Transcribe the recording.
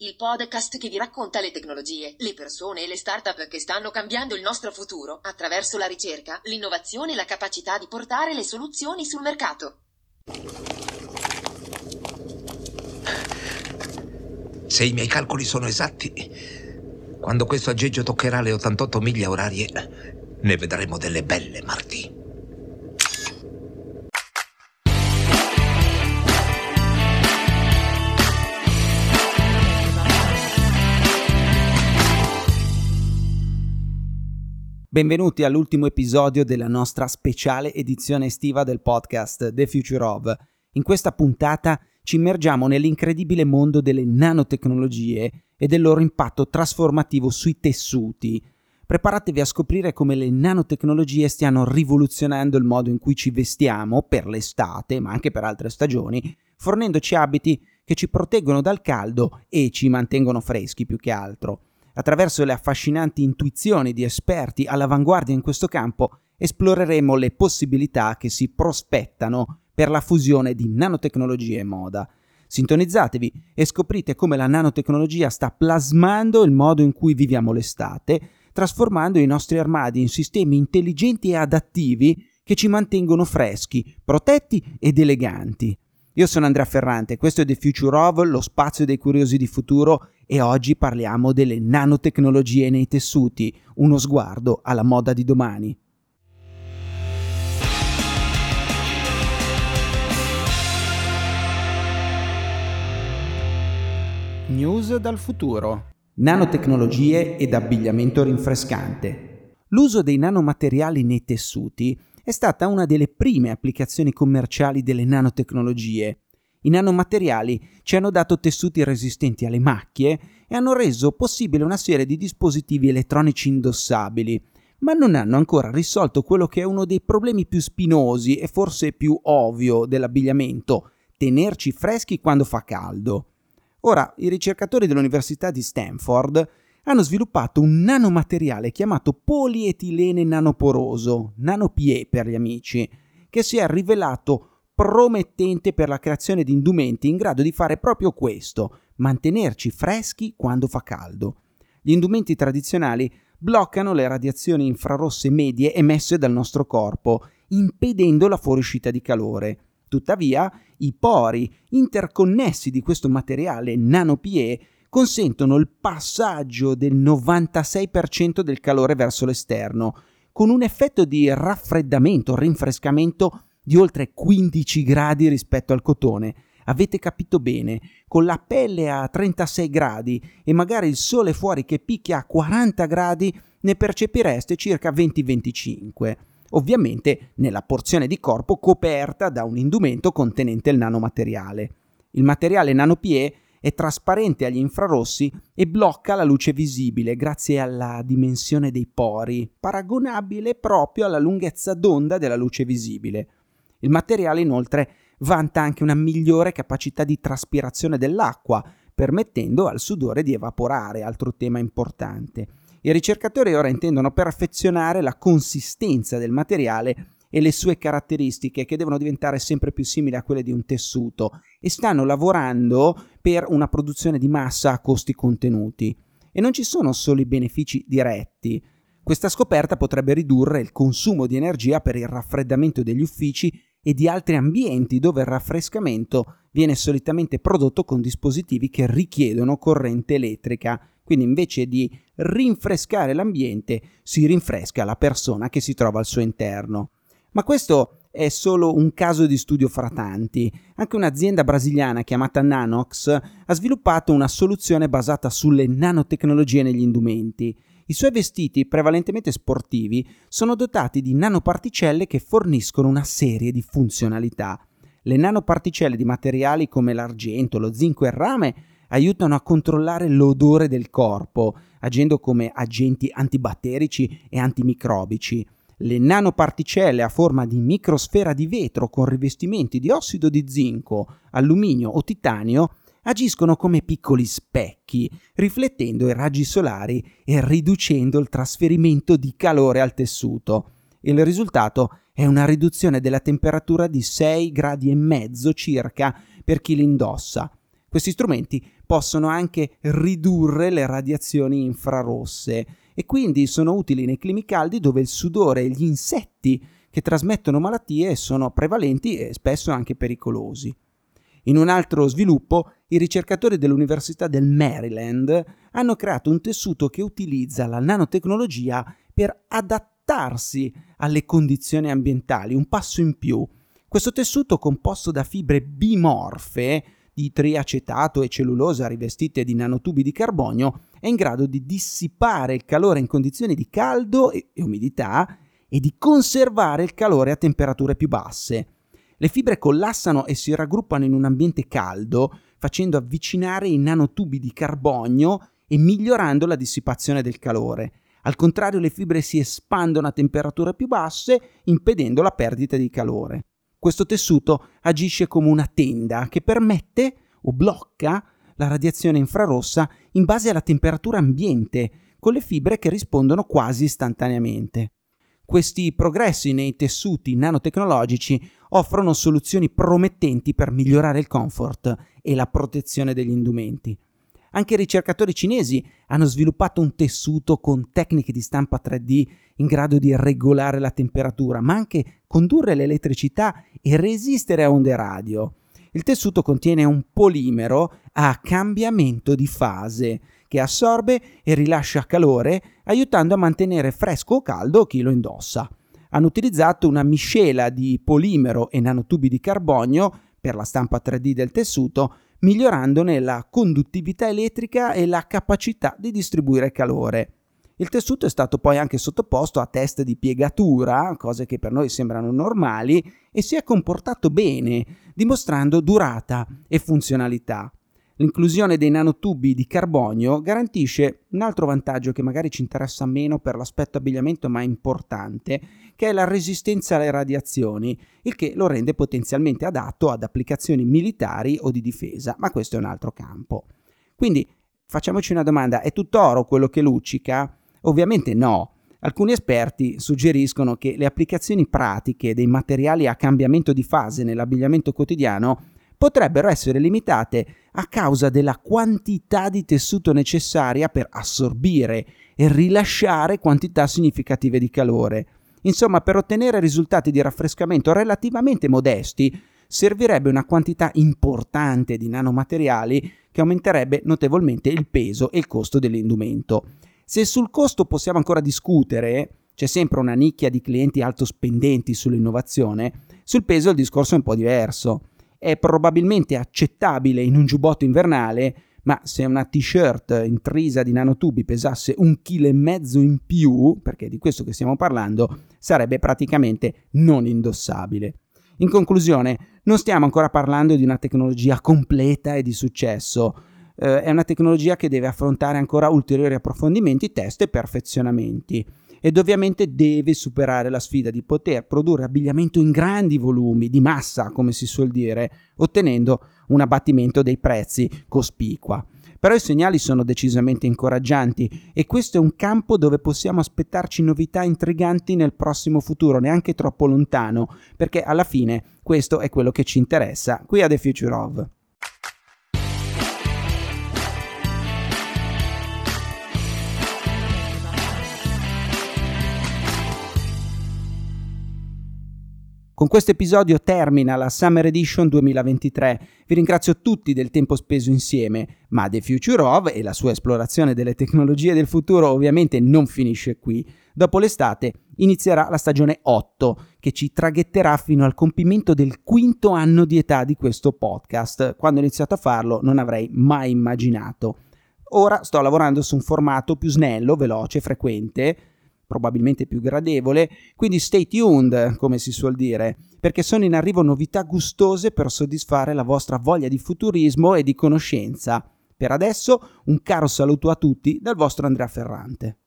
il podcast che vi racconta le tecnologie, le persone e le start-up che stanno cambiando il nostro futuro attraverso la ricerca, l'innovazione e la capacità di portare le soluzioni sul mercato. Se i miei calcoli sono esatti, quando questo aggeggio toccherà le 88 miglia orarie, ne vedremo delle belle, Martì. Benvenuti all'ultimo episodio della nostra speciale edizione estiva del podcast The Future of. In questa puntata ci immergiamo nell'incredibile mondo delle nanotecnologie e del loro impatto trasformativo sui tessuti. Preparatevi a scoprire come le nanotecnologie stiano rivoluzionando il modo in cui ci vestiamo per l'estate, ma anche per altre stagioni, fornendoci abiti che ci proteggono dal caldo e ci mantengono freschi più che altro. Attraverso le affascinanti intuizioni di esperti all'avanguardia in questo campo, esploreremo le possibilità che si prospettano per la fusione di nanotecnologia e moda. Sintonizzatevi e scoprite come la nanotecnologia sta plasmando il modo in cui viviamo l'estate, trasformando i nostri armadi in sistemi intelligenti e adattivi che ci mantengono freschi, protetti ed eleganti. Io sono Andrea Ferrante, questo è The Future of, lo spazio dei curiosi di futuro e oggi parliamo delle nanotecnologie nei tessuti, uno sguardo alla moda di domani. News dal futuro. Nanotecnologie ed abbigliamento rinfrescante. L'uso dei nanomateriali nei tessuti è stata una delle prime applicazioni commerciali delle nanotecnologie. I nanomateriali ci hanno dato tessuti resistenti alle macchie e hanno reso possibile una serie di dispositivi elettronici indossabili, ma non hanno ancora risolto quello che è uno dei problemi più spinosi e forse più ovvio dell'abbigliamento, tenerci freschi quando fa caldo. Ora, i ricercatori dell'Università di Stanford hanno sviluppato un nanomateriale chiamato polietilene nanoporoso, NanoPE per gli amici, che si è rivelato promettente per la creazione di indumenti in grado di fare proprio questo, mantenerci freschi quando fa caldo. Gli indumenti tradizionali bloccano le radiazioni infrarosse medie emesse dal nostro corpo, impedendo la fuoriuscita di calore. Tuttavia, i pori interconnessi di questo materiale NanoPE consentono il passaggio del 96% del calore verso l'esterno, con un effetto di raffreddamento, rinfrescamento di oltre 15 gradi rispetto al cotone. Avete capito bene, con la pelle a 36 gradi e magari il sole fuori che picchia a 40 gradi, ne percepireste circa 20-25 ovviamente nella porzione di corpo coperta da un indumento contenente il nanomateriale. Il materiale NanoPE è trasparente agli infrarossi e blocca la luce visibile grazie alla dimensione dei pori, paragonabile proprio alla lunghezza d'onda della luce visibile. Il materiale inoltre vanta anche una migliore capacità di traspirazione dell'acqua, permettendo al sudore di evaporare, altro tema importante. I ricercatori ora intendono perfezionare la consistenza del materiale e le sue caratteristiche che devono diventare sempre più simili a quelle di un tessuto e stanno lavorando per una produzione di massa a costi contenuti. E non ci sono solo i benefici diretti. Questa scoperta potrebbe ridurre il consumo di energia per il raffreddamento degli uffici e di altri ambienti dove il raffrescamento viene solitamente prodotto con dispositivi che richiedono corrente elettrica. Quindi invece di rinfrescare l'ambiente, si rinfresca la persona che si trova al suo interno. Ma questo è solo un caso di studio fra tanti. Anche un'azienda brasiliana chiamata Nanox ha sviluppato una soluzione basata sulle nanotecnologie negli indumenti. I suoi vestiti, prevalentemente sportivi, sono dotati di nanoparticelle che forniscono una serie di funzionalità. Le nanoparticelle di materiali come l'argento, lo zinco e il rame aiutano a controllare l'odore del corpo, agendo come agenti antibatterici e antimicrobici. Le nanoparticelle a forma di microsfera di vetro con rivestimenti di ossido di zinco, alluminio o titanio agiscono come piccoli specchi, riflettendo i raggi solari e riducendo il trasferimento di calore al tessuto. Il risultato è una riduzione della temperatura di 6 gradi e mezzo circa per chi li indossa. Questi strumenti possono anche ridurre le radiazioni infrarosse e quindi sono utili nei climi caldi dove il sudore e gli insetti che trasmettono malattie sono prevalenti e spesso anche pericolosi. In un altro sviluppo, i ricercatori dell'Università del Maryland hanno creato un tessuto che utilizza la nanotecnologia per adattarsi alle condizioni ambientali, un passo in più. Questo tessuto composto da fibre bimorfe di triacetato e cellulosa rivestite di nanotubi di carbonio è in grado di dissipare il calore in condizioni di caldo e umidità e di conservare il calore a temperature più basse. Le fibre collassano e si raggruppano in un ambiente caldo, facendo avvicinare i nanotubi di carbonio e migliorando la dissipazione del calore. Al contrario, le fibre si espandono a temperature più basse, impedendo la perdita di calore. Questo tessuto agisce come una tenda che permette o blocca la radiazione infrarossa in base alla temperatura ambiente, con le fibre che rispondono quasi istantaneamente. Questi progressi nei tessuti nanotecnologici offrono soluzioni promettenti per migliorare il comfort e la protezione degli indumenti. Anche i ricercatori cinesi hanno sviluppato un tessuto con tecniche di stampa 3D in grado di regolare la temperatura, ma anche condurre l'elettricità e resistere a onde radio. Il tessuto contiene un polimero a cambiamento di fase che assorbe e rilascia calore, aiutando a mantenere fresco o caldo chi lo indossa. Hanno utilizzato una miscela di polimero e nanotubi di carbonio per la stampa 3D del tessuto, migliorandone la conduttività elettrica e la capacità di distribuire calore. Il tessuto è stato poi anche sottoposto a test di piegatura, cose che per noi sembrano normali, e si è comportato bene, dimostrando durata e funzionalità. L'inclusione dei nanotubi di carbonio garantisce un altro vantaggio che magari ci interessa meno per l'aspetto abbigliamento ma importante, che è la resistenza alle radiazioni, il che lo rende potenzialmente adatto ad applicazioni militari o di difesa, ma questo è un altro campo. Quindi facciamoci una domanda, è tutto oro quello che luccica? Ovviamente no. Alcuni esperti suggeriscono che le applicazioni pratiche dei materiali a cambiamento di fase nell'abbigliamento quotidiano potrebbero essere limitate a causa della quantità di tessuto necessaria per assorbire e rilasciare quantità significative di calore. Insomma, per ottenere risultati di raffrescamento relativamente modesti, servirebbe una quantità importante di nanomateriali che aumenterebbe notevolmente il peso e il costo dell'indumento. Se sul costo possiamo ancora discutere, c'è sempre una nicchia di clienti alto spendenti sull'innovazione, sul peso il discorso è un po' diverso è probabilmente accettabile in un giubbotto invernale, ma se una t-shirt intrisa di nanotubi pesasse un chilo e mezzo in più, perché è di questo che stiamo parlando, sarebbe praticamente non indossabile. In conclusione, non stiamo ancora parlando di una tecnologia completa e di successo, eh, è una tecnologia che deve affrontare ancora ulteriori approfondimenti, test e perfezionamenti ed ovviamente deve superare la sfida di poter produrre abbigliamento in grandi volumi, di massa come si suol dire, ottenendo un abbattimento dei prezzi cospicua. Però i segnali sono decisamente incoraggianti e questo è un campo dove possiamo aspettarci novità intriganti nel prossimo futuro, neanche troppo lontano, perché alla fine questo è quello che ci interessa qui a The Future of. Con questo episodio termina la Summer Edition 2023. Vi ringrazio tutti del tempo speso insieme, ma The Future of e la sua esplorazione delle tecnologie del futuro ovviamente non finisce qui. Dopo l'estate inizierà la stagione 8, che ci traghetterà fino al compimento del quinto anno di età di questo podcast. Quando ho iniziato a farlo non avrei mai immaginato. Ora sto lavorando su un formato più snello, veloce, frequente, probabilmente più gradevole, quindi stay tuned, come si suol dire, perché sono in arrivo novità gustose per soddisfare la vostra voglia di futurismo e di conoscenza. Per adesso un caro saluto a tutti dal vostro Andrea Ferrante.